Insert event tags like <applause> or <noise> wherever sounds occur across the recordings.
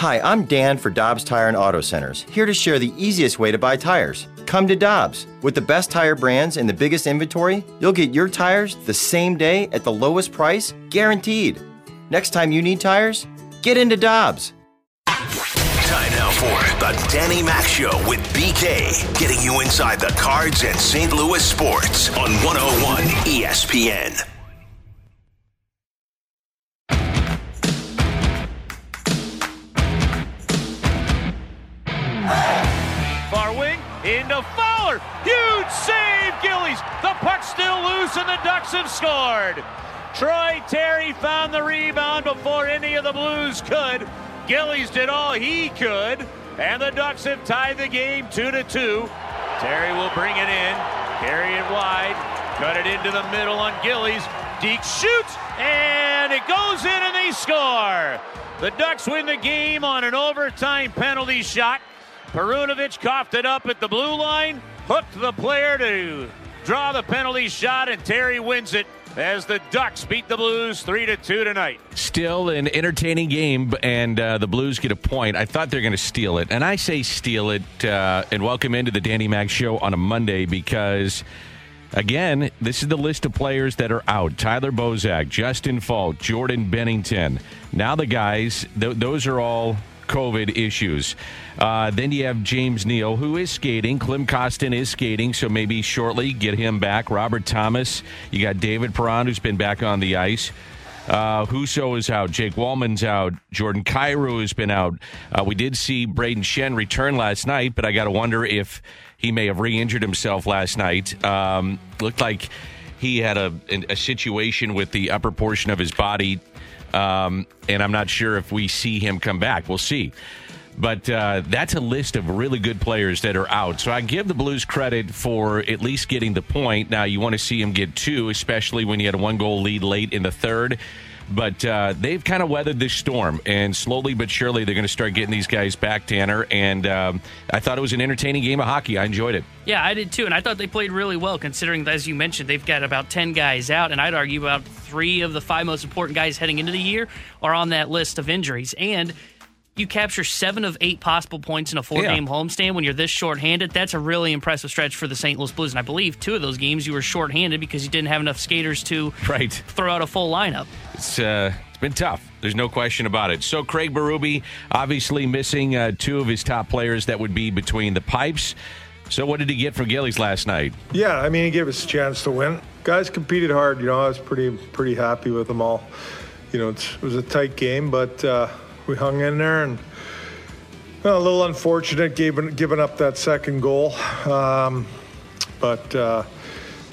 Hi, I'm Dan for Dobbs Tire and Auto Centers, here to share the easiest way to buy tires. Come to Dobbs. With the best tire brands and the biggest inventory, you'll get your tires the same day at the lowest price, guaranteed. Next time you need tires, get into Dobbs. Time now for the Danny Mac Show with BK, getting you inside the cards and St. Louis sports on 101 ESPN. Huge save, Gillies. The puck's still loose, and the Ducks have scored. Troy Terry found the rebound before any of the Blues could. Gillies did all he could, and the Ducks have tied the game two to two. Terry will bring it in, carry it wide, cut it into the middle on Gillies. Deke shoots, and it goes in, and they score. The Ducks win the game on an overtime penalty shot. Perunovich coughed it up at the blue line, hooked the player to draw the penalty shot, and Terry wins it as the Ducks beat the Blues 3 to 2 tonight. Still an entertaining game, and uh, the Blues get a point. I thought they're going to steal it, and I say steal it. Uh, and welcome into the Danny Mac Show on a Monday because, again, this is the list of players that are out: Tyler Bozak, Justin Faulk, Jordan Binnington. Now the guys; th- those are all COVID issues. Uh, then you have James Neal, who is skating. Klim Kostin is skating, so maybe shortly get him back. Robert Thomas. You got David Perron, who's been back on the ice. Uh, Husso is out. Jake Walman's out. Jordan Kyrou has been out. Uh, we did see Brayden Schenn return last night, but I got to wonder if he may have re injured himself last night. Um, looked like he had a, a situation with the upper portion of his body um, and I'm not sure if we see him come back. We'll see. But uh, that's a list of really good players that are out. So I give the Blues credit for at least getting the point. Now, you want to see him get two, especially when you had a one goal lead late in the third. But uh, they've kind of weathered this storm, and slowly but surely they're going to start getting these guys back, Tanner. And um, I thought it was an entertaining game of hockey. I enjoyed it. Yeah, I did too, and I thought they played really well considering, as you mentioned, they've got about 10 guys out, and I'd argue about three of the five most important guys heading into the year are on that list of injuries. And you capture seven of eight possible points in a four game homestand when you're this shorthanded. That's a really impressive stretch for the St. Louis Blues. And I believe two of those games you were shorthanded because you didn't have enough skaters to right. throw out a full lineup. It's uh, it's been tough. There's no question about it. So Craig Berube obviously missing uh, two of his top players that would be between the pipes. So what did he get from Gillies last night? Yeah, I mean he gave us a chance to win. Guys competed hard. You know, I was pretty pretty happy with them all. You know, it was a tight game, but uh, we hung in there and. Well, a little unfortunate giving, giving up that second goal. Um, but, uh,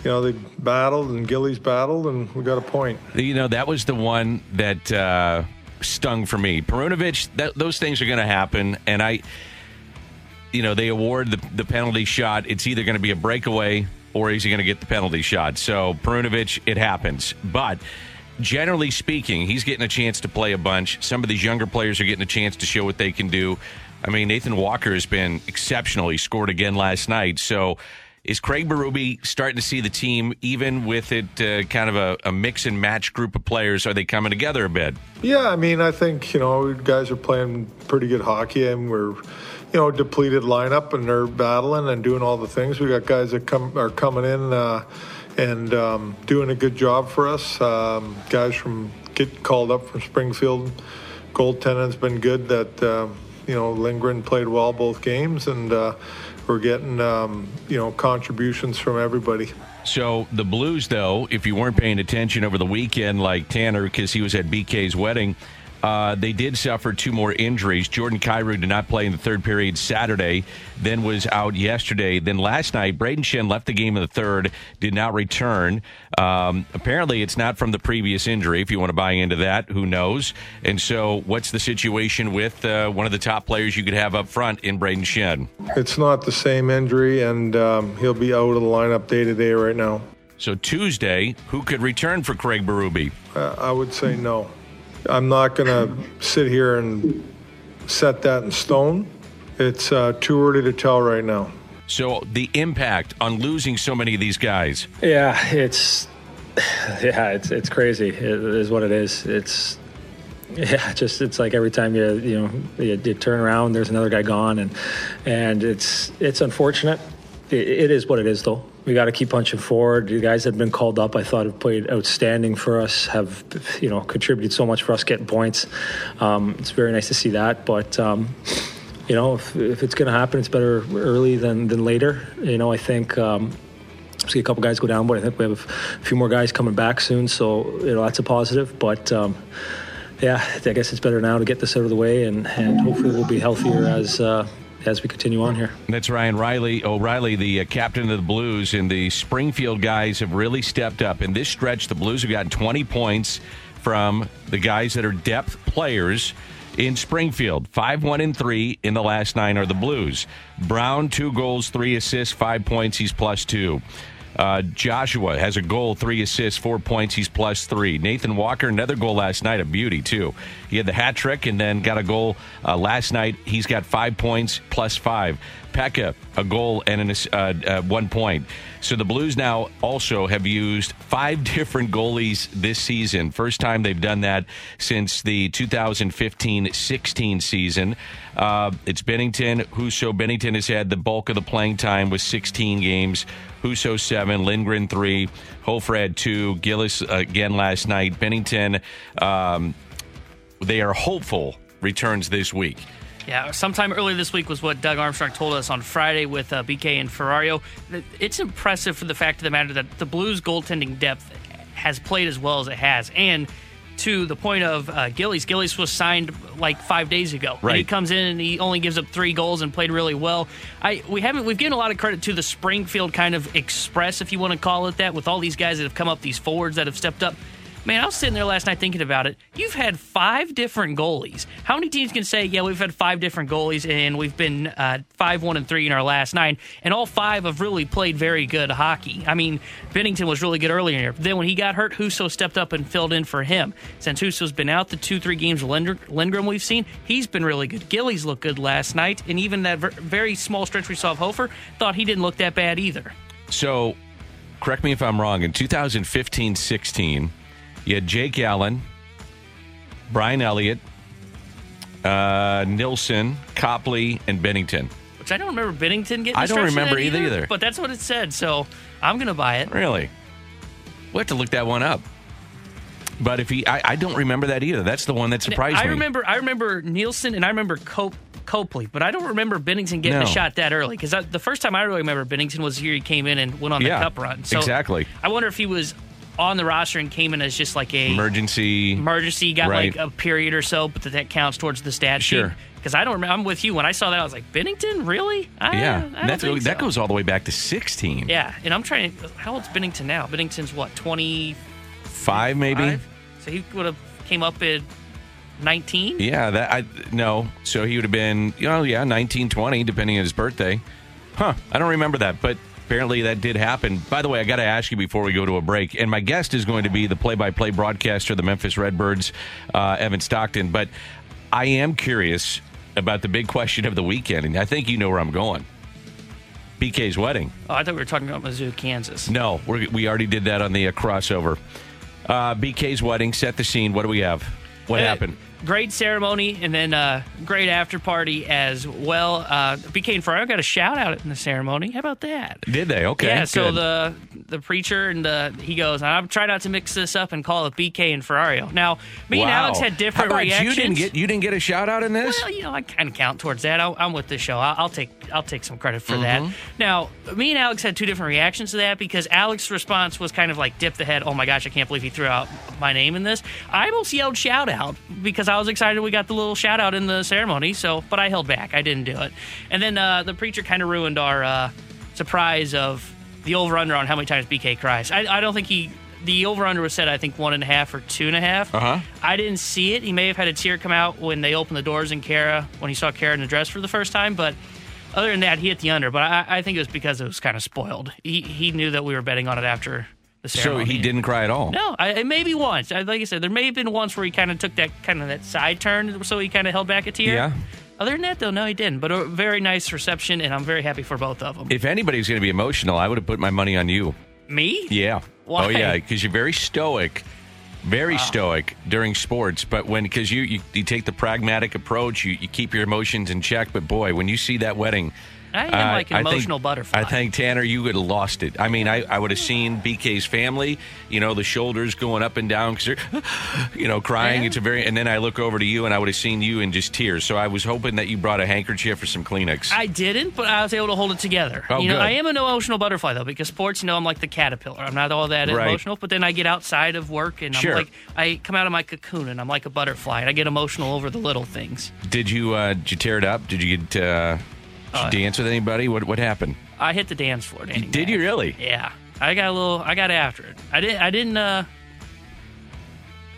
you know, they battled and Gillies battled and we got a point. You know, that was the one that uh, stung for me. Perunovich, that, those things are going to happen. And I, you know, they award the, the penalty shot. It's either going to be a breakaway or is he going to get the penalty shot? So, Perunovich, it happens. But generally speaking, he's getting a chance to play a bunch. Some of these younger players are getting a chance to show what they can do. I mean, Nathan Walker has been exceptional. He scored again last night. So, is Craig Berube starting to see the team, even with it uh, kind of a, a, mix and match group of players? Are they coming together a bit? Yeah, I mean, I think you know guys are playing pretty good hockey, and we're you know depleted lineup, and they're battling and doing all the things. We got guys that come are coming in uh, and um, doing a good job for us. Um, guys from get called up from Springfield, goaltending's been good. That uh, you know Lindgren played well both games, and uh, we're getting um, you know contributions from everybody. So the Blues, though, if you weren't paying attention over the weekend, like Tanner, because he was at BK's wedding. Uh, they did suffer two more injuries. Jordan Kyrou did not play in the third period Saturday, then was out yesterday. Then last night, Brayden Schenn left the game in the third, did not return. Um, apparently, it's not from the previous injury. If you want to buy into that, who knows? And so, what's the situation with uh, one of the top players you could have up front in Brayden Schenn? It's not the same injury, and um, he'll be out of the lineup day to day right now. So Tuesday, who could return for Craig Berube? Uh, I would say no. I'm not going to sit here and set that in stone. It's uh, too early to tell right now. So the impact on losing so many of these guys. Yeah, it's <sighs> yeah, it's it's crazy. It is what it is. It's Yeah, <laughs> just it's like every time you you know you, you turn around, there's another guy gone, and and it's it's unfortunate. It, is what it is, though. We got to keep punching forward. The guys that have been called up, I thought, have played outstanding for us. Have you know contributed so much for us getting points. Um, it's very nice to see that, but. Um, you know, if, if it's going to happen, it's better early than, than later. You know, I think um, see a couple guys go down, but I think we have a few more guys coming back soon, so you know that's a positive. But um, yeah, I guess it's better now to get this out of the way, and, and hopefully we'll be healthier as. Uh, as we continue on here. That's Ryan Riley. O'Reilly, the uh, captain of the Blues, and the Springfield guys have really stepped up. In this stretch, the Blues have gotten 20 points from the guys that are depth players in Springfield. 5 1 and 3 in the last nine are the Blues. Brown, two goals, three assists, five points. He's plus two. Uh, Joshua has a goal, three assists, four points. He's plus three. Nathan Walker, another goal last night, a beauty, too. He had the hat trick and then got a goal uh, last night. He's got five points, plus five. Pekka, a goal and an, uh, uh, one point. So the Blues now also have used five <laughs> different goalies this season. First time they've done that since the 2015 16 season. Uh, it's Binnington, Husso. Binnington has had the bulk of the playing time with 16 games. Husso seven, Lindgren three, Hofer had two, Gillies again last night. Binnington, um, they are hopeful returns this week. Yeah, sometime earlier this week was what Doug Armstrong told us on Friday with uh, BK and Ferrario. It's impressive for the fact of the matter that the Blues goaltending depth has played as well as it has, and to the point of uh, Gillies. Gillies was signed like five days ago. Right. And he comes in and he only gives up three goals and played really well. I we haven't we've given a lot of credit to the Springfield kind of express, if you want to call it that, with all these guys that have come up, these forwards that have stepped up. Man, I was sitting there last night thinking about it. You've had five different goalies. How many teams can say, yeah, we've had five different goalies and we've been uh, five, one, and three in our last nine, and all five have really played very good hockey. I mean, Binnington was really good earlier. in Here. Then when he got hurt, Husso stepped up and filled in for him. Since Husso's been out, the two, three games Lindgren we've seen, he's been really good. Gillies looked good last night, and even that very small stretch we saw of Hofer, thought he didn't look that bad either. So, correct me if I'm wrong. In 2015 16, you had Jake Allen, Brian Elliott, uh, Nilsson, Copley, and Binnington. Which I don't remember Binnington getting. I don't remember either, either, But that's what it said, so I'm going to buy it. Really? We'll have to look that one up. But if he, I, I don't remember that either. That's the one that surprised I me. I remember, I remember Nilsson and I remember Cope. Copley, but I don't remember Binnington getting no. a shot that early because the first time I really remember Binnington was here. He came in and went on the yeah, cup run. So exactly. I wonder if he was on the roster and came in as just like a emergency emergency got right. like a period or so, but that, that counts towards the stat sure. Because I don't remember. I'm with you. When I saw that, I was like, Binnington, really? I, yeah, I that's, so. that goes all the way back to 16. Yeah, and I'm trying. How old's Binnington now? Binnington's what 25, five maybe. So he would have came up at 19. Yeah, that I no. So he would have been, you know, yeah, 19, 20, depending on his birthday. Huh? I don't remember that, but apparently that did happen. By the way, I got to ask you before we go to a break, and my guest is going to be the play-by-play broadcaster, the Memphis Redbirds, uh, Evan Stockton. But I am curious about the big question of the weekend, and I think you know where I'm going. BK's wedding. Oh, I thought we were talking about Mizzou, Kansas. No, we already did that on the uh, crossover. Uh, BK's wedding. Set the scene. What do we have? What uh, happened? great ceremony and then uh, great after party as well. Uh, BK and Ferrario got a shout out in the ceremony. How about that? Did they? Okay. Yeah. Good. So the the preacher and the, he goes, I'm trying not to mix this up and call it BK and Ferrario. Now, me wow. and Alex had different reactions. You didn't get you didn't get a shout out in this. Well, you know, I kind of count towards that. I, am with the show. I'll, I'll, take I'll take some credit for mm-hmm. that. Now, me and Alex had two different reactions to that because Alex's response was kind of like dip the head. Oh my gosh, I can't believe he threw out my name in this. I almost yelled shout out because I was excited we got the little shout out in the ceremony. So, but I held back. I didn't do it. And then uh, the preacher kind of ruined our uh, surprise of the over under on how many times BK cries. I, I don't think he. The over under was set, I think, one and a half or two and a half. Uh-huh. I didn't see it. He may have had a tear come out when they opened the doors in Kara, when he saw Kara in the dress for the first time. But other than that, he hit the under. But I, I think it was because it was kind of spoiled. He, he knew that we were betting on it after the ceremony. So he didn't cry at all. No, I, maybe once. I, like I said, there may have been once where he kind of took that kind of that side turn, so he kind of held back a tear. Yeah. Other than that, though, no, he didn't. But a very nice reception, and I'm very happy for both of them. If anybody's going to be emotional, I would have put my money on you. Me? Yeah. Why? Oh yeah, because you're very stoic. very stoic during sports, but when because you, you you take the pragmatic approach, you, you keep your emotions in check. But boy, when you see that wedding, I am uh, like an think- emotional butterfly. I think Tanner, you would have lost it. I mean, I, I would have seen BK's family, you know, the shoulders going up and down because they're, <laughs> you know, crying. Yeah. It's a very, and then I look over to you and I would have seen you in just tears. So I was hoping that you brought a handkerchief or some Kleenex. I didn't, but I was able to hold it together. Oh, you know, good. I am an emotional butterfly though, because sports, you know, I'm like the caterpillar. I'm not all that Right. emotional, but then I get outside of work and Sure. I'm like, I come out of my cocoon and I'm like a butterfly, and I get emotional over the little things. did you uh, did you tear it up? Did you get uh, did you dance with anybody? What what happened? I hit the dance floor. Danny Did you really? Yeah, I got a little. I got after it. I didn't. I didn't. uh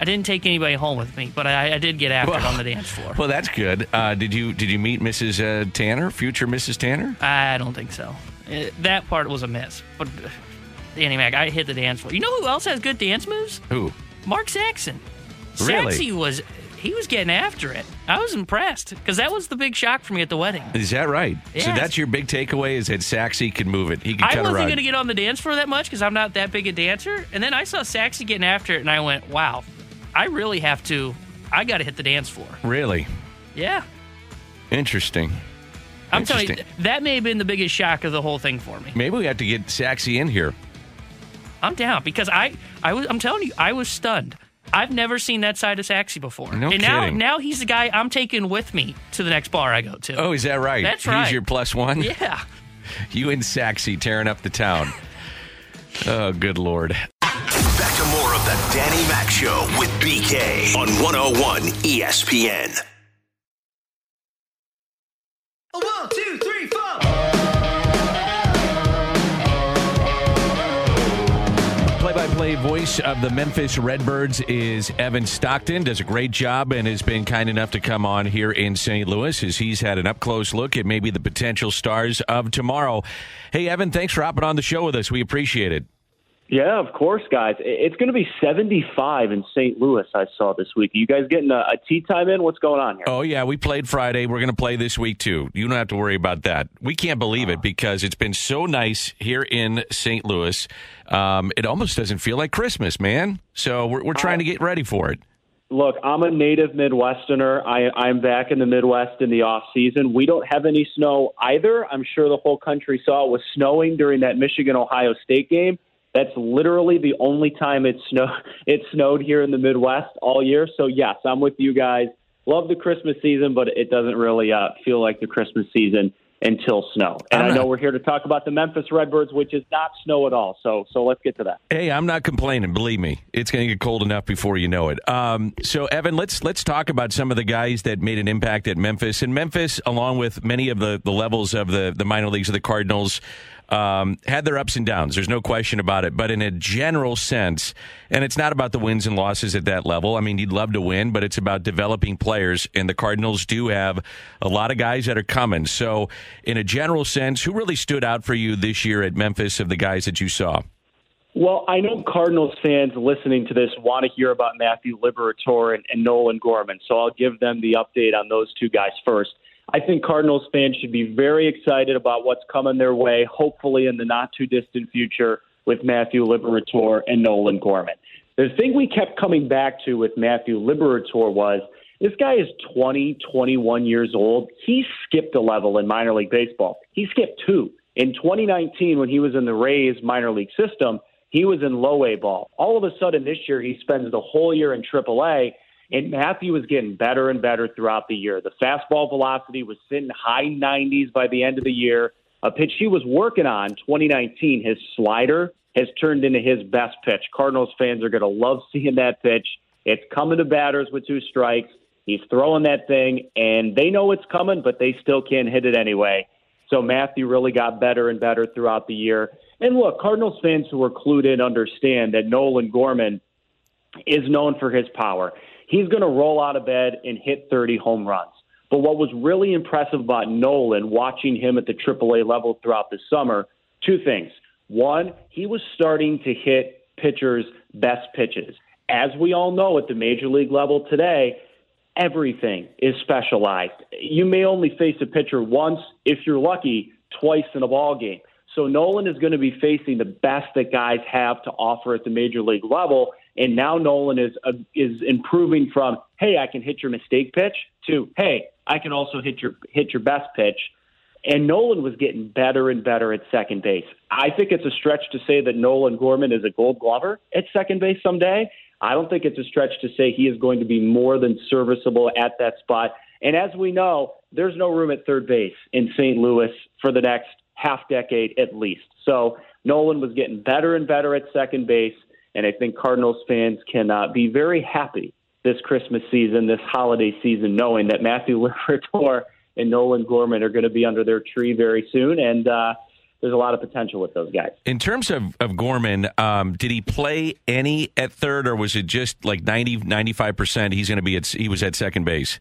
I didn't take anybody home with me, but I, I did get after it on the dance floor. Well, that's good. Uh, did you did you meet Mrs. Uh, Tanner, future Mrs. Tanner? I don't think so. Uh, that part was a miss. But uh, Danny Mac, I hit the dance floor. You know who else has good dance moves? Who? Mark Saxon. Really? Saxy was he was getting after it. I was impressed because that was the big shock for me at the wedding. Is that right? So that's your big takeaway is that Saxy can move it. He can I wasn't going to get on the dance floor that much because I'm not that big a dancer. And then I saw Saxy getting after it, and I went, "Wow, I really have to. I got to hit the dance floor." Really Yeah, interesting. I'm telling you, that may have been the biggest shock of the whole thing for me. Maybe we have to get Saxy in here. I'm down because I, I was, I'm telling you, I was stunned. I've never seen that side of Saxy before. No and now, kidding. now he's the guy I'm taking with me to the next bar I go to. Oh, is that right? That's right. He's your plus one. yeah. <laughs> You and Saxy tearing up the town. oh, good lord. Back to more of the Danny Mac Show with BK on 101 ESPN. Play-by-play voice of the Memphis Redbirds is Evan Stockton. Does a great job and has been kind enough to come on here in St. Louis as he's had an up-close look at maybe the potential stars of tomorrow. Hey, Evan, thanks for hopping on the show with us. We appreciate it. Yeah, of course, guys. It's going to be 75 in St. Louis, I saw this week. you guys getting a, a tee time in? What's going on here? Oh yeah, we played Friday. We're going to play this week too. You don't have to worry about that. We can't believe it because it's been so nice here in St. Louis. Um, it almost doesn't feel like Christmas, man. So we're, we're trying to get ready for it. Look, I'm a native Midwesterner. I, I'm back in the Midwest in the off season. We don't have any snow either. I'm sure the whole country saw it was snowing during that Michigan Ohio State game. That's literally the only time it snow <laughs> it snowed here in the Midwest all year. So yes, I'm with you guys. Love the Christmas season, but it doesn't really uh, feel like the Christmas season until snow. And I'm I know not- we're here to talk about the Memphis Redbirds, which is not snow at all. So so let's get to that. Hey, I'm not complaining. Believe me, it's going to get cold enough before you know it. Um, so, Evan, let's let's talk about some of the guys that made an impact at Memphis. And Memphis, along with many of the, the levels of the the minor leagues of the Cardinals, um, had their ups and downs. There's no question about it. But in a general sense, and it's not about the wins and losses at that level. I mean, you'd love to win, but it's about developing players. And the Cardinals do have a lot of guys that are coming. So, in a general sense, who really stood out for you this year at Memphis of the guys that you saw? Well, I know Cardinals fans listening to this want to hear about Matthew Liberatore and, and Nolan Gorman, so I'll give them the update on those two guys first. I think Cardinals fans should be very excited about what's coming their way, hopefully in the not too distant future, with Matthew Liberatore and Nolan Gorman. The thing we kept coming back to with Matthew Liberatore was this guy is 20, 21 years old. He skipped a level in minor league baseball. He skipped two. In 2019, when he was in the Rays minor league system, he was in low A ball. All of a sudden this year, he spends the whole year in Triple A, and Matthew was getting better and better throughout the year. The fastball velocity was sitting high 90s by the end of the year. A pitch he was working on, 2019, his slider has turned into his best pitch. Cardinals fans are going to love seeing that pitch. It's coming to batters with two strikes. He's throwing that thing, and they know it's coming, but they still can't hit it anyway. So Matthew really got better and better throughout the year. And look, Cardinals fans who are clued in understand that Nolan Gorman is known for his power. He's going to roll out of bed and hit 30 home runs. But what was really impressive about Nolan, watching him at the AAA level throughout the summer, two things. One, he was starting to hit pitchers' best pitches. As we all know at the major league level today, everything is specialized. You may only face a pitcher once, if you're lucky, twice in a ball game. So Nolan is going to be facing the best that guys have to offer at the major league level, And now Nolan is uh, is improving from hey, I can hit your mistake pitch to hey, I can also hit your hit your best pitch. And Nolan was getting better and better at second base. I think it's a stretch to say that Nolan Gorman is a Gold Glover at second base someday. I don't think it's a stretch to say he is going to be more than serviceable at that spot. And as we know, there's no room at third base in St. Louis for the next half decade at least. So Nolan was getting better and better at second base, and I think Cardinals fans can uh, be very happy this Christmas season, this holiday season, knowing that Matthew Liberatore and Nolan Gorman are going to be under their tree very soon, and uh, there's a lot of potential with those guys. In terms of, of Gorman, um, did he play any at third, or was it just like 90, 95% he's going to be at, he was at second base?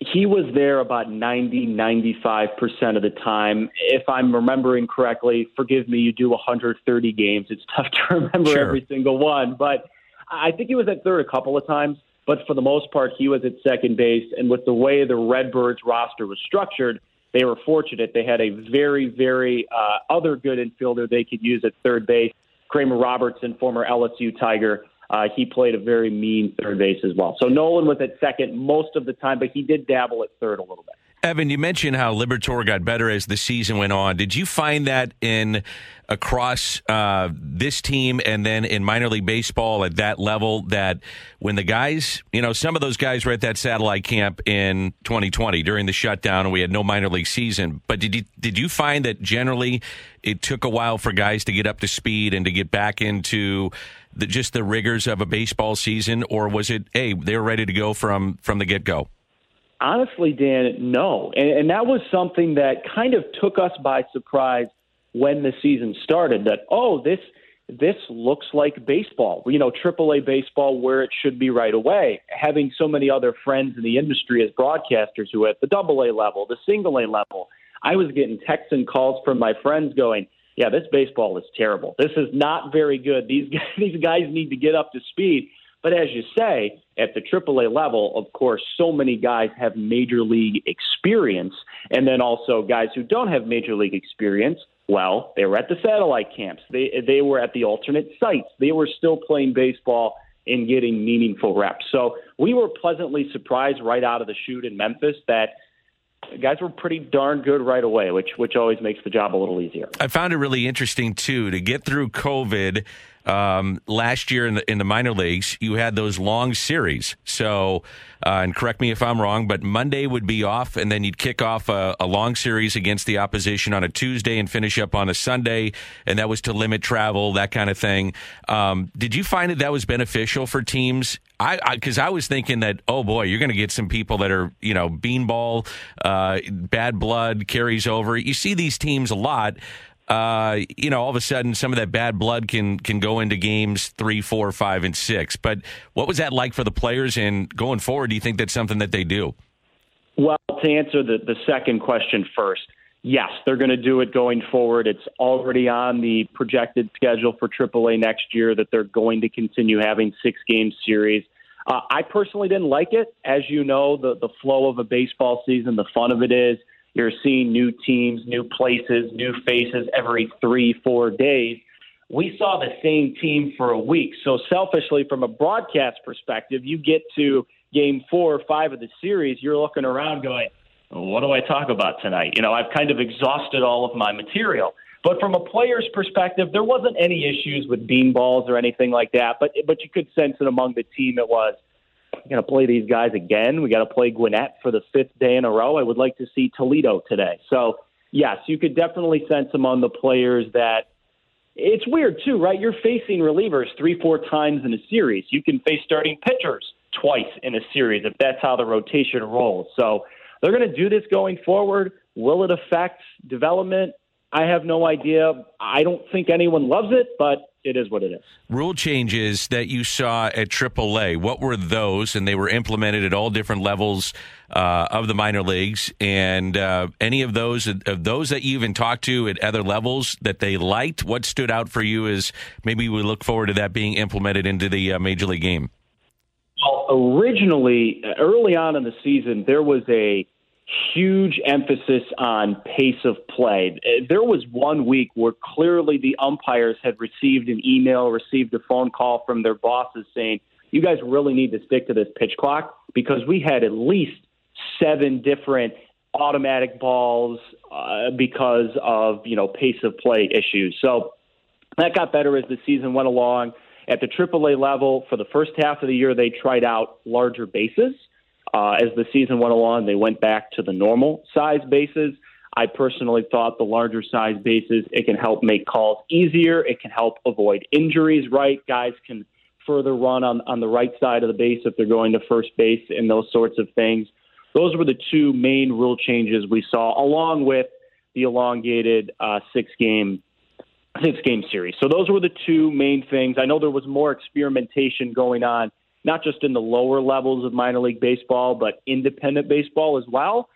He was there about 90, 95% of the time. If I'm remembering correctly, forgive me, you do 130 games. It's <laughs> tough to remember sure. every single one. But I think he was at third a couple of times. But for the most part, he was at second base. And with the way the Redbirds roster was structured, they were fortunate. They had a very, very uh, other good infielder they could use at third base. Kramer Robertson, former LSU Tiger, uh, he played a very mean third base as well. So Nolan was at second most of the time, but he did dabble at third a little bit. Evan, you mentioned how Liberatore got better as the season went on. Did you find that in across uh, this team and then in minor league baseball at that level that when the guys, you know, some of those guys were at that satellite camp in 2020 during the shutdown and we had no minor league season. But did you did you find that generally it took a while for guys to get up to speed and to get back into the, just the rigors of a baseball season, or was it hey they were ready to go from from the get go? Honestly, Dan, no. And, and that was something that kind of took us by surprise when the season started. That, oh, this this looks like baseball, you know, AAA baseball where it should be right away. Having so many other friends in the industry as broadcasters who at the double A level, the single A level, I was getting texts and calls from my friends going, yeah, this baseball is terrible. This is not very good. These guys, <laughs> these guys need to get up to speed. But as you say, at the AAA level, of course, so many guys have major league experience. And then also guys who don't have major league experience, well, they were at the satellite camps. They, they were at the alternate sites. They were still playing baseball and getting meaningful reps. So we were pleasantly surprised right out of the chute in Memphis that guys were pretty darn good right away, which which always makes the job a little easier. I found it really interesting too to get through COVID um, last year in the in the minor leagues, you had those long series. So, uh, and correct me if I'm wrong, but Monday would be off, and then you'd kick off a, a, long series against the opposition on a Tuesday and finish up on a Sunday, and that was to limit travel, that kind of thing. Um, did you find that that was beneficial for teams? I because I, I, was thinking that oh boy, you're going to get some people that are you know beanball, uh, bad blood carries over. You see these teams a lot uh, you know, all of a sudden some of that bad blood can can go into games three, four, five, and six. But what was that like for the players? And going forward, do you think that's something that they do? Well, to answer the, the second question first, yes, they're going to do it going forward. It's already on the projected schedule for AAA next year that they're going to continue having six game series. Uh, I personally didn't like it. As you know, the, the flow of a baseball season, the fun of it is you're seeing new teams, new places, new faces every three, four days. We saw the same team for a week. So, selfishly, from a broadcast perspective, you get to game four or five of the series, you're looking around going, what do I talk about tonight? You know, I've kind of exhausted all of my material. But from a player's perspective, there wasn't any issues with bean balls or anything like that. But but you could sense it among the team. It was going to play these guys again. We got to play Gwinnett for the fifth day in a row. I would like to see Toledo today. So, yes, you could definitely sense among the players that it's weird, too, right? You're facing relievers three, four times in a series. You can face starting pitchers twice in a series if that's how the rotation rolls. So, they're going to do this going forward. Will it affect development? I have no idea. I don't think anyone loves it, but it is what it is. Rule changes that you saw at AAA, what were those? And they were implemented at all different levels uh, of the minor leagues. And uh, any of those of those that you even talked to at other levels that they liked, what stood out for you is maybe we look forward to that being implemented into the uh, major league game. Well, originally, early on in the season, there was a huge emphasis on pace of play. There was one week where clearly the umpires had received an email, received a phone call from their bosses saying, you guys really need to stick to this pitch clock because we had at least seven different automatic balls uh, because of you know pace of play issues. So that got better as the season went along. At the AAA level, for the first half of the year, they tried out larger bases. Uh, as the season went along, they went back to the normal size bases. I personally thought the larger size bases it can help make calls easier. It can help avoid injuries. Right, guys can further run on on the right side of the base if they're going to first base and those sorts of things. Those were the two main rule changes we saw, along with the elongated uh, six game six game series. So those were the two main things. I know there was more experimentation going on, not just in the lower levels of minor league baseball, but independent baseball as well.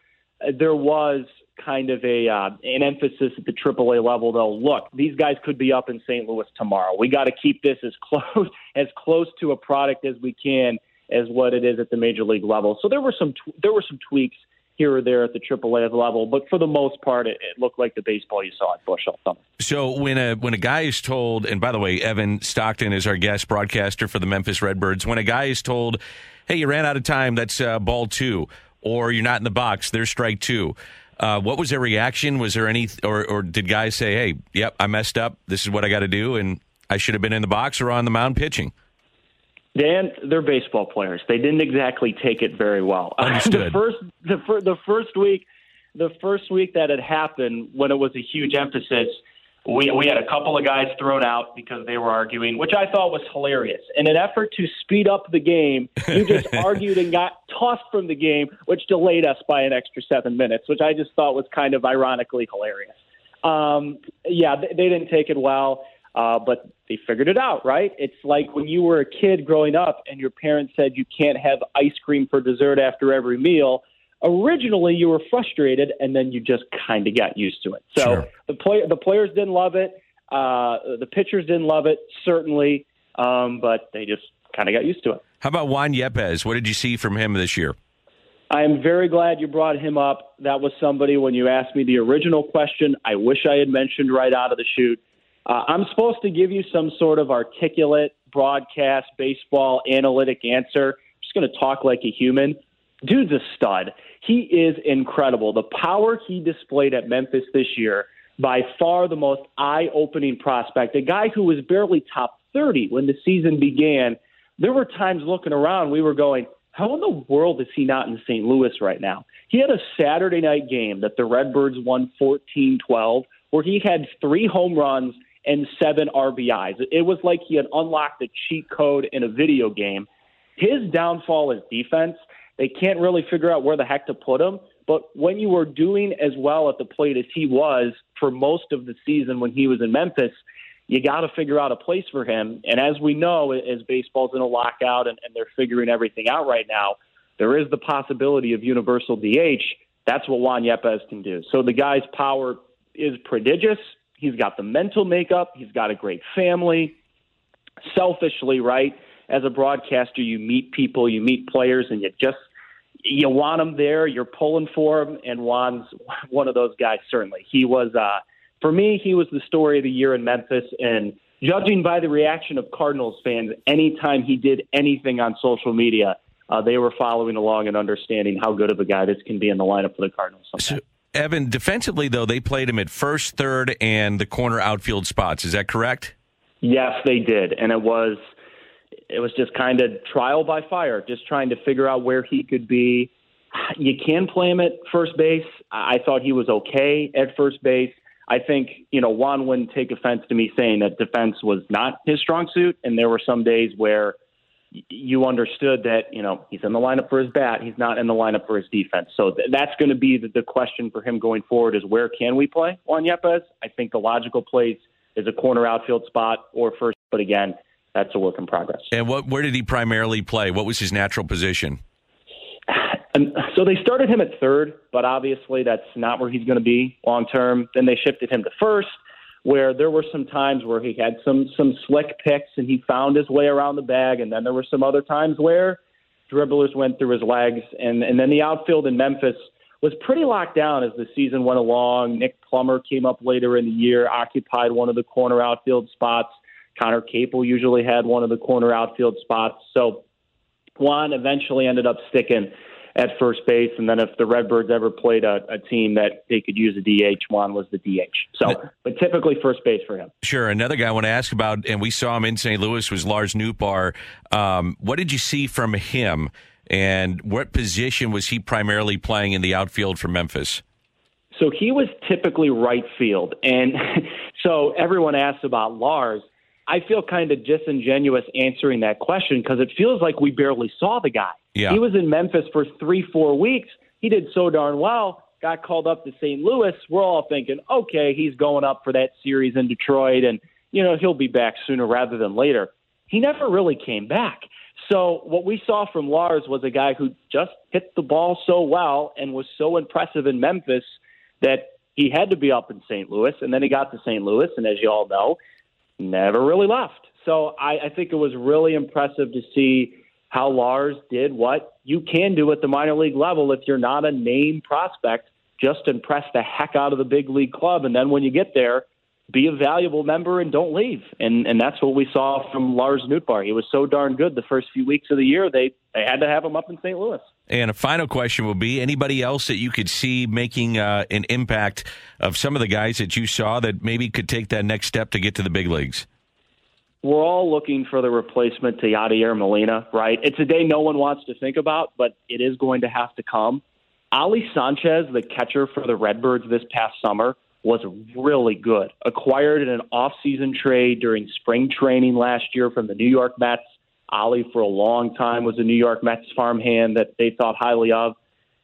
There was kind of a uh, an emphasis at the AAA level, though. Look, these guys could be up in St. Louis tomorrow. We got to keep this as close <laughs> as close to a product as we can as what it is at the major league level. So there were some there were some tweaks here or there at the AAA level, but for the most part, it, it looked like the baseball you saw at Busch all summer. So when a when a guy is told, and by the way, Evan Stockton is our guest broadcaster for the Memphis Redbirds. When a guy is told, "Hey, you ran out of time. That's uh, ball two, or you're not in the box. There's strike two. Uh, what was their reaction? Was there any, or, or did guys say, "Hey, yep, I messed up. This is what I got to do, and I should have been in the box or on the mound pitching"? Dan, they're baseball players. They didn't exactly take it very well. <laughs> The first, the, fir- the first week, the first week that had happened, when it was a huge emphasis, we we had a couple of guys thrown out because they were arguing, which I thought was hilarious. In an effort to speed up the game, you just <laughs> argued and got tossed from the game, which delayed us by an extra seven minutes, which I just thought was kind of ironically hilarious. Um, yeah, they, they didn't take it well. Uh, but they figured it out, right? It's like when you were a kid growing up and your parents said you can't have ice cream for dessert after every meal. Originally, you were frustrated, and then you just kind of got used to it. So Sure. the play, the players didn't love it. Uh, the pitchers didn't love it, certainly, um, but they just kind of got used to it. How about Juan Yepez? What did you see from him this year? I am very glad you brought him up. That was somebody when you asked me the original question, I wish I had mentioned right out of the chute. Uh, I'm supposed to give you some sort of articulate broadcast baseball analytic answer. I'm just going to talk like a human. Dude's a stud. He is incredible. The power he displayed at Memphis this year, by far the most eye opening prospect, a guy who was barely top 30 when the season began. There were times looking around, we were going, how in the world is he not in St. Louis right now? He had a Saturday night game that the Redbirds won 14 12, where he had three home runs and seven RBIs. It was like he had unlocked a cheat code in a video game. His downfall is defense. They can't really figure out where the heck to put him. But when you were doing as well at the plate as he was for most of the season when he was in Memphis, you got to figure out a place for him. And as we know, as baseball's in a lockout and, and they're figuring everything out right now, there is the possibility of universal DH. That's what Juan Yepez can do. So the guy's power is prodigious. He's got the mental makeup. He's got a great family. Selfishly, right? As a broadcaster, you meet people, you meet players, and you just you want them there. You're pulling for them, and Juan's <laughs> one of those guys. Certainly, he was. Uh, for me, he was the story of the year in Memphis, and judging by the reaction of Cardinals fans, anytime he did anything on social media, uh, they were following along and understanding how good of a guy this can be in the lineup for the Cardinals. So, Evan, defensively though, they played him at first, third, and the corner outfield spots. Is that correct? Yes, they did, and it was it was just kind of trial by fire, just trying to figure out where he could be. You can play him at first base. I thought he was okay at first base. I think you know Juan wouldn't take offense to me saying that defense was not his strong suit, and there were some days where you understood that you know he's in the lineup for his bat, he's not in the lineup for his defense. So th- that's going to be the, the question for him going forward: is where can we play Juan Yepez? I think the logical place is a corner outfield spot or first, but again, that's a work in progress. And what? Where did he primarily play? What was his natural position? And <sighs> um, so they started him at third, but obviously that's not where he's going to be long term. Then they shifted him to first, where there were some times where he had some some slick picks and he found his way around the bag, and then there were some other times where dribblers went through his legs, and and then the outfield in Memphis was pretty locked down as the season went along. Nick Plummer came up later in the year, occupied one of the corner outfield spots. Conner Capel usually had one of the corner outfield spots. So Juan eventually ended up sticking at first base. And then if the Redbirds ever played a, a team that they could use a DH, Juan was the DH. So, but typically first base for him. Sure. Another guy I want to ask about, and we saw him in St. Louis, was Lars Nootbaar. Um, what did you see from him, and what position was he primarily playing in the outfield for Memphis? So he was typically right field. And <laughs> so everyone asks about Lars. I feel kind of disingenuous answering that question because it feels like we barely saw the guy. Yeah. He was in Memphis for three, four weeks. He did so darn well, got called up to St. Louis. We're all thinking, okay, he's going up for that series in Detroit, and, you know, he'll be back sooner rather than later. He never really came back. So what we saw from Lars was a guy who just hit the ball so well and was so impressive in Memphis that he had to be up in St. Louis, and then he got to St. Louis, and as you all know, never really left. So I, I think it was really impressive to see how Lars did what you can do at the minor league level if you're not a name prospect. Just impress the heck out of the big league club, and then when you get there, be a valuable member and don't leave. And and that's what we saw from Lars Nootbaar. He was so darn good the first few weeks of the year. They they had to have him up in St. Louis. And a final question will be anybody else that you could see making uh, an impact of some of the guys that you saw that maybe could take that next step to get to the big leagues? We're all looking for the replacement to Yadier Molina, right? It's a day no one wants to think about, but it is going to have to come. Ali Sanchez, the catcher for the Redbirds this past summer, was really good. Acquired in an off-season trade during spring training last year from the New York Mets. Ali, for a long time, was a New York Mets farmhand that they thought highly of.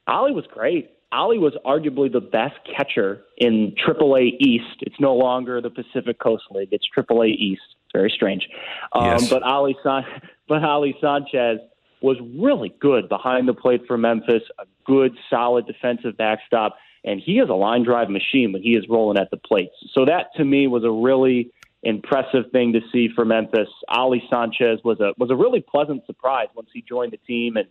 Ali was great. Ali was arguably the best catcher in AAA East. It's no longer the Pacific Coast League; it's AAA East. It's very strange. Um, Yes. But Ali, San- <laughs> but Ali Sanchez was really good behind the plate for Memphis. A good, solid defensive backstop, and he is a line drive machine when he is rolling at the plate. So that to me was a really impressive thing to see for Memphis. Ali Sanchez was a was a really pleasant surprise once he joined the team, and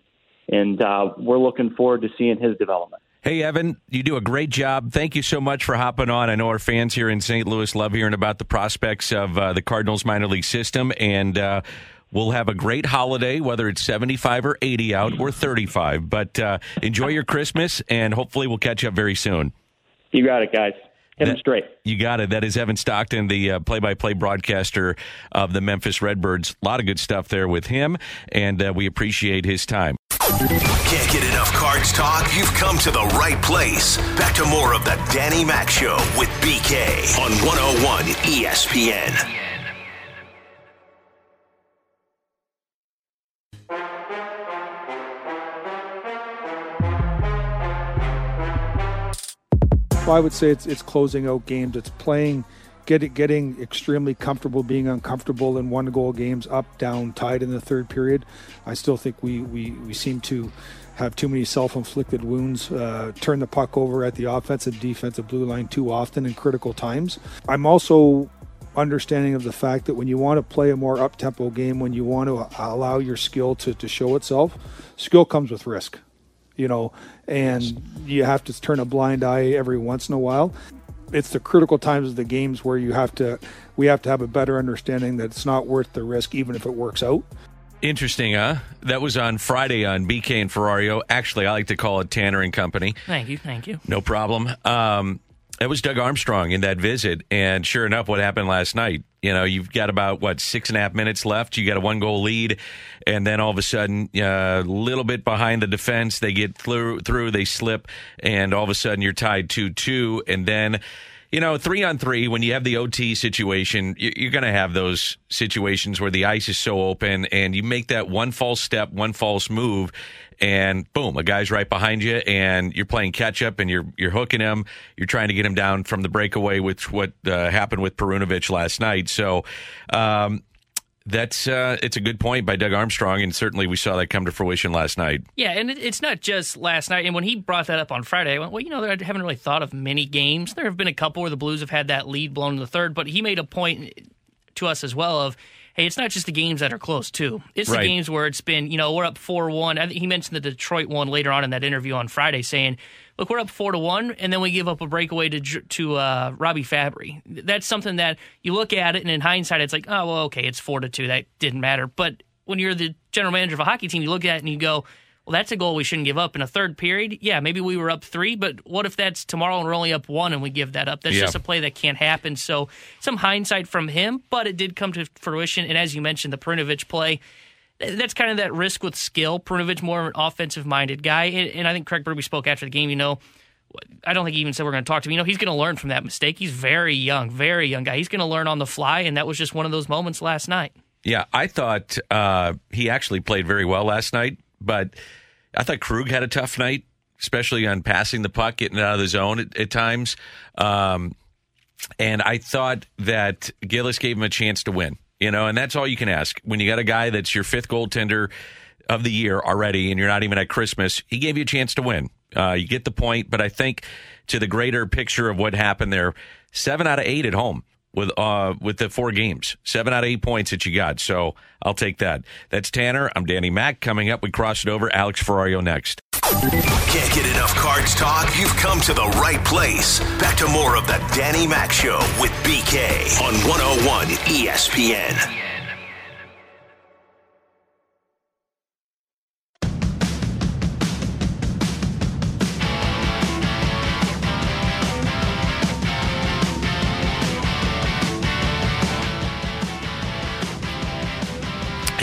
and uh, we're looking forward to seeing his development. Hey, Evan, you do a great job. Thank you so much for hopping on. I know our fans here in St. Louis love hearing about the prospects of uh, the Cardinals minor league system, and uh, we'll have a great holiday, whether it's 75 or 80 out or 35. But uh, enjoy your Christmas, and hopefully we'll catch up very soon. You got it, guys. Hit him That- straight. You got it. That is Evan Stockton, the uh, play-by-play broadcaster of the Memphis Redbirds. A lot of good stuff there with him, and uh, we appreciate his time. Can't get enough cards talk? You've come to the right place. Back to more of the Danny Mac Show with BK on 101 ESPN. Well, I would say it's it's closing out games. It's playing, getting getting extremely comfortable, being uncomfortable in one goal games, up, down, tied in the third period. I still think we we, we seem to have too many self-inflicted wounds, uh, turn the puck over at the offensive defensive blue line too often in critical times. I'm also understanding of the fact that when you want to play a more up-tempo game, when you want to allow your skill to, to show itself, skill comes with risk you know, and you have to turn a blind eye every once in a while. It's the critical times of the games where you have to, we have to have a better understanding that it's not worth the risk, even if it works out. Interesting, huh? That was on Friday on BK and Ferrario. Actually, I like to call it Tanner and Company. Thank you, thank you. No problem. Um, it was Doug Armstrong in that visit, and sure enough, what happened last night? You know, you've got about what six and a half minutes left. You got a one goal lead, and then all of a sudden, a little bit behind the defense, they get through. Through they slip, and all of a sudden, you're tied two two, and then. You know, three on three, when you have the OT situation, you- you're going to have those situations where the ice is so open and you make that one false step, one false move, and boom, a guy's right behind you, and you're playing catch up, and you're you're hooking him. You're trying to get him down from the breakaway, which what uh, happened with Perunovich last night. So. Um, that's uh, it's a good point by Doug Armstrong, and certainly we saw that come to fruition last night. Yeah, and it, it's not just last night. And when he brought that up on Friday, I went, well, you know, I haven't really thought of many games. There have been a couple where the Blues have had that lead blown in the third, but he made a point to us as well of, hey, it's not just the games that are close, too. It's Right. the games where it's been, you know, we're up 4 1. I think he mentioned the Detroit one later on in that interview on Friday saying, look, we're up four to one, and then we give up a breakaway to to uh, Robby Fabbri. That's something that you look at it, and in hindsight, it's like, oh well, okay, it's four to two. That didn't matter. But when you're the general manager of a hockey team, you look at it and you go, well, that's a goal we shouldn't give up in a third period. Yeah, maybe we were up three, but what if that's tomorrow and we're only up one and we give that up? That's Yeah. just a play that can't happen. So some hindsight from him, but it did come to fruition. And as you mentioned, the Perunovich play, that's kind of that risk with skill. Perunovich more of an offensive minded guy, and, and I think Craig Berube spoke after the game. You know, I don't think he even said we're going to talk to him. You know, he's going to learn from that mistake. He's very young, very young guy. He's going to learn on the fly, and that was just one of those moments last night. Yeah, I thought uh, he actually played very well last night, but I thought Krug had a tough night, especially on passing the puck, getting out of the zone at, at times. Um, and I thought that Gillies gave him a chance to win, you know, and that's all you can ask. When you got a guy that's your fifth goaltender of the year already, and you're not even at Christmas, he gave you a chance to win. Uh, you get the point, but I think to the greater picture of what happened there, seven out of eight at home with uh with the four games. Seven out of eight points that you got. So I'll take that. That's Tanner. I'm Danny Mac. Coming up, we cross it over. Alex Ferrario next. Can't get enough cards talk? You've come to the right place. Back to more of the Danny Mac Show with BK on 101 ESPN.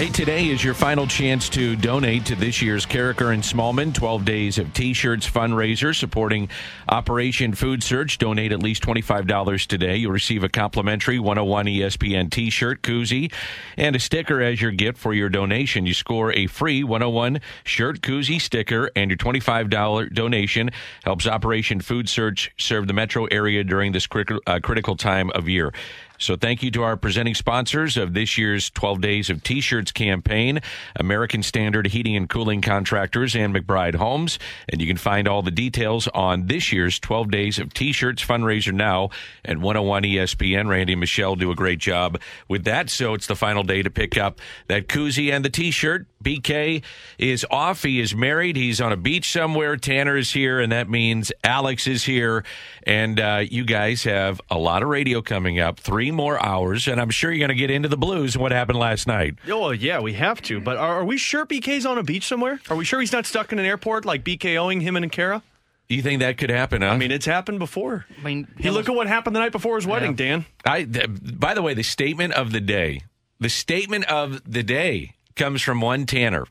Hey, today is your final chance to donate to this year's Karraker and Smallman 12 Days of T-Shirts fundraiser supporting Operation Food Search. Donate at least $25 today. You'll receive a complimentary 101 ESPN T-shirt, koozie, and a sticker as your gift for your donation. You score a free 101 shirt, koozie, sticker, and your $25 donation helps Operation Food Search serve the metro area during this crit- uh, critical time of year. So thank you to our presenting sponsors of this year's 12 Days of T-Shirts campaign, American Standard Heating and Cooling Contractors and McBride Homes. And you can find all the details on this year's 12 Days of T-Shirts fundraiser now at 101 ESPN. Randy and Michelle do a great job with that. So it's the final day to pick up that koozie and the T-shirt. BK is off. He is married. He's on a beach somewhere. Tanner is here, and that means Alex is here. And uh, you guys have a lot of radio coming up, three more hours, and I'm sure you're going to get into the blues and what happened last night. Oh, yeah, we have to. But are, are we sure BK's on a beach somewhere? Are we sure he's not stuck in an airport like BK owing him and Kara? You think that could happen? Huh? I mean, it's happened before. I mean, You look at what happened the night before his wedding, Dan. I. Th- by the way, the statement of the day, the statement of the day comes from one Tanner.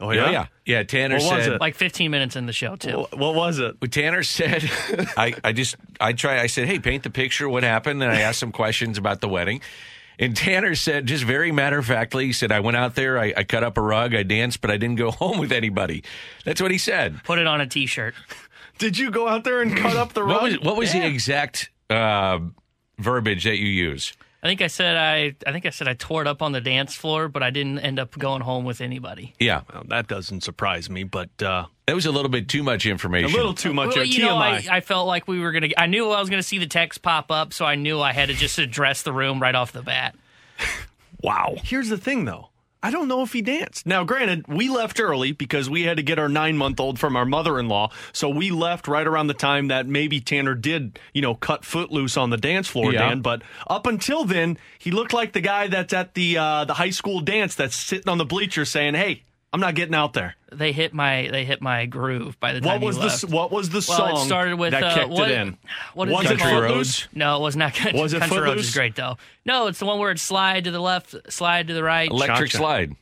Oh, yeah, yeah, yeah. Tanner What was said, it? like 15 minutes in the show too. Wh- What was it? What Tanner said, <laughs> I, I just, I try, I said, hey, paint the picture, what happened? And I asked some questions about the wedding. And Tanner said, just very matter of factly, he said, I went out there, I, I cut up a rug, I danced, but I didn't go <laughs> home with anybody. That's what he said. Put it on a T-shirt. <laughs> Did you go out there and cut up the rug? What was, what was the exact uh, verbiage that you use? I think I said I. I think I said I tore it up on the dance floor, but I didn't end up going home with anybody. Yeah, Well, that doesn't surprise me, but uh, that was a little bit too much information. a little too much Well, of you know, I, TMI. I felt like we were gonna. I knew I was gonna see the text pop up, so I knew I had to just address the room right off the bat. wow. Here's the thing, though. I don't know if he danced. Now, granted, we left early because we had to get our nine month old from our mother in law. So we left right around the time that maybe Tanner did, you know, cut footloose on the dance floor, Yeah. Dan. But up until then, he looked like the guy that's at the uh, the high school dance that's sitting on the bleacher saying, "Hey, I'm not getting out there." They hit my. They hit my groove by the time What was he the left. s- what was the Well, song it started with that uh, kicked what, it in? What is Was it it called? Roads? No, it was not. Country, Was it Country Roads Footloose? is great though. No, it's the one where it slide to the left, slide to the right. Electric Cha-cha. slide.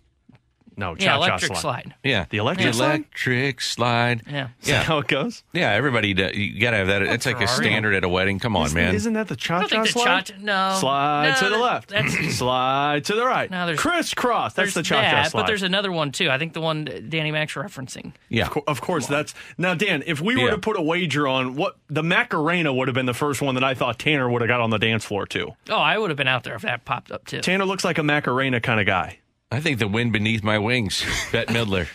No, yeah, cha-cha electric slide. slide. Yeah, The electric slide? electric slide. Yeah. Is that how it goes? Yeah, everybody. do- You gotta have that. It's like a standard at a wedding. Come on, isn't, man. Isn't that the I cha cha slide? cha no Slide no, to the left. That's <clears throat> Slide to the right. Now there's- crisscross. That's the there's cha cha slide. But there's another one too. I think the one Danny Mac's referencing. yeah, Of cour- Of course, that's now Dan. If we were Yeah. to put a wager on what the Macarena would have been the first one that I thought Tanner would have got on the dance floor too. Oh, I would have been out there if that popped up too. Tanner looks like a Macarena kind of guy. I think the wind beneath my wings. Bette Midler.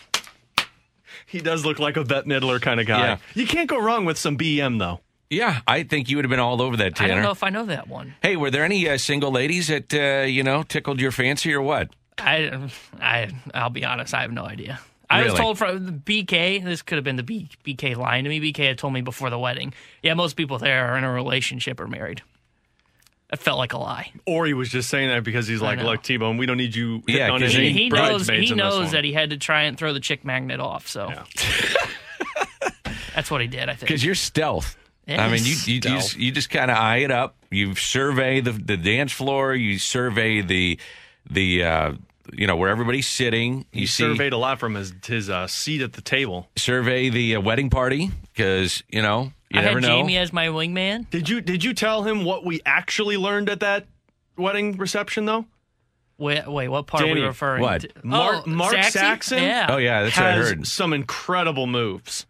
He does look like a Bette Midler kind of guy. Yeah. You can't go wrong with some BM though. Yeah, I think you would have been all over that, Tanner. I don't know if I know that one. Hey, were there any uh, single ladies that uh, you know tickled your fancy or what? I, I, I'll be honest. I have no idea. I was told from the BK, this could have been the B, BK lying to me. BK had told me before the wedding. Yeah, most people there are in a relationship or married. It felt like a lie. Or he was just saying that because he's like, know. look, T Bone, we don't need you hitting Yeah, on 'cause any He, he knows. He knows that he had to try and throw the chick magnet off. So <laughs> that's what he did. I think. Because you're stealth. I mean, you you, you, Stealth. you just kind of eye it up. You survey the the dance floor. You survey the the uh, you know where everybody's sitting. You He see surveyed a lot from his his uh, seat at the table. survey the uh, wedding party because you know you I never had know. Jamie as my wingman. Did you did you tell him what we actually learned at that wedding reception though? Wait, wait, what part are we referring what? to? Mark- oh, Mark Saxon? Saxon? Yeah. oh yeah, that's what I heard. some incredible moves.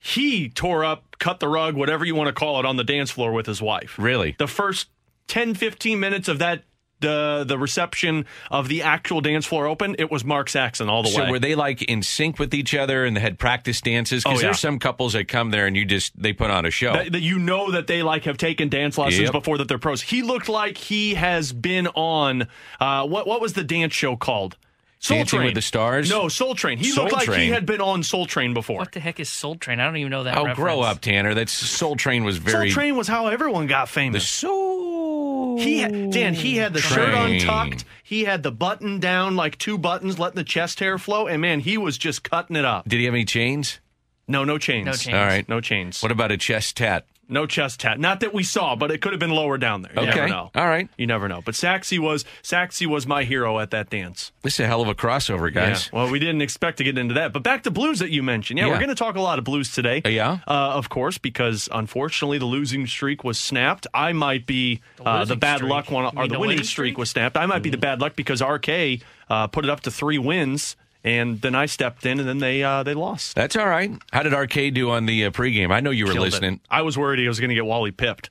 He tore up, cut the rug, whatever you want to call it, on the dance floor with his wife. Really? The first 10, 15 minutes of that, the the reception of the actual dance floor open, it was Mark Saxon all the So way. were they like in sync with each other and they had practice dances? Because Oh, yeah. there's some couples that come there and you just they put on a show. that, that you know that they like have taken dance lessons Yep. before that they're pros. He looked like he has been on uh, what what was the dance show called? Soul Dancing Train with the Stars? No, Soul Train. He Soul looked like he had been on Soul Train before. What the heck is Soul Train? I don't even know that. oh, reference. grow up, Tanner. That Soul Train was very Soul Train was how everyone got famous. the famous. soul. He had, Dan, he had the shirt untucked. He had the button down, like two buttons, letting the chest hair flow. And man, he was just cutting it up. Did he have any chains? No, no chains. No chains. All right. No chains. What about a chest tat? No chest tat. Not that we saw, but it could have been lower down there. You Okay. never know. All right. You never know. But Saxy was Saxy was my hero at that dance. This is a hell of a crossover, guys. Yeah. Well, we didn't expect to get into that. But back to blues that you mentioned. Yeah, Yeah. we're going to talk a lot of blues today. Uh, yeah? Uh, of course, because unfortunately the losing streak was snapped. I might be uh, the bad streak? luck one, or the the winning winning streak streak? was snapped. I might be the bad luck because RK uh, put it up to three wins, and then I stepped in, and then they uh, they lost. That's all right. How did RK do on the uh, pregame? I know you were Killed it. listening. I was worried he was going to get Wally pipped.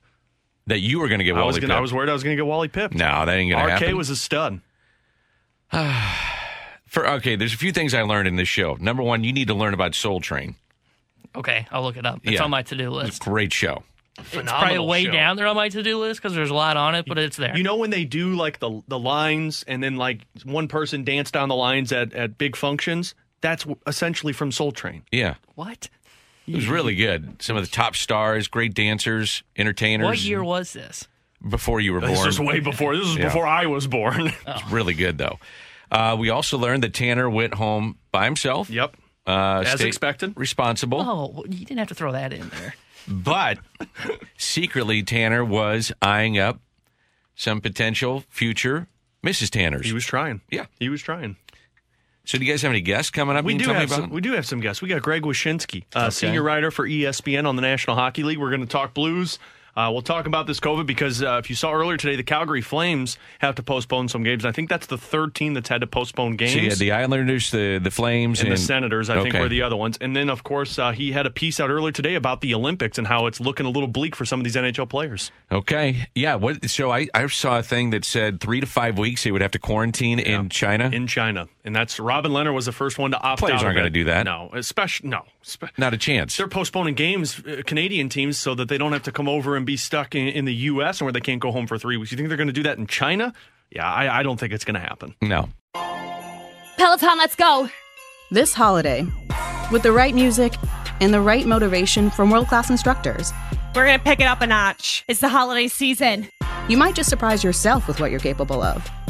That you were going to get I was Wally gonna, I Pipp. was worried I was going to get Wally pipped. No, that ain't going to happen. RK was a stud. <sighs> For okay, there's a few things I learned in this show. Number one, you need to learn about Soul Train. Okay, I'll look it up. It's Yeah. on my to-do It's list. a great show. It's probably way show. down there on my to-do list because there's a lot on it, but it's there. You know when they do like the the lines and then like one person dance down the lines at, at big functions? That's essentially from Soul Train. Yeah, what? it was really good. Some of the top stars, great dancers, entertainers. What year was this? before you were born. This born? is way before. This is Yeah. before I was born. <laughs> It's really good though. Uh, we also learned that Tanner went home by himself. yep. Uh, As expected. responsible. Oh, you didn't have to throw that in there. But secretly, Tanner was eyeing up some potential future Mrs. Tanners. He was trying. Yeah. He was trying. So, do you guys have any guests coming up? We do have some, we do have some guests. We got Greg Wyshynski, uh, Okay. senior writer for ESPN on the National Hockey League. We're going to talk Blues. Uh, we'll talk about this COVID because uh, if you saw earlier today, the Calgary Flames have to postpone some games. I think that's the third team that's had to postpone games. So had the Islanders, the the Flames, and and, the Senators, I think, were the other ones. And then, of course, uh, he had a piece out earlier today about the Olympics and how it's looking a little bleak for some of these NHL players. Okay, yeah. What? So I, I saw a thing that said three to five weeks they would have to quarantine in China. In China, and that's Robin Lehner was the first one to opt Players out. aren't gonna do that. No, especially no. Not a chance. They're postponing games, uh, Canadian teams, so that they don't have to come over and be stuck in, in the U.S. and where they can't go home for three weeks. You think they're going to do that in China? Yeah, I, I don't think it's going to happen. No. Peloton, let's go! This holiday, with the right music and the right motivation from world class instructors, We're going to pick it up a notch. It's the holiday season. you might just surprise yourself with what you're capable of.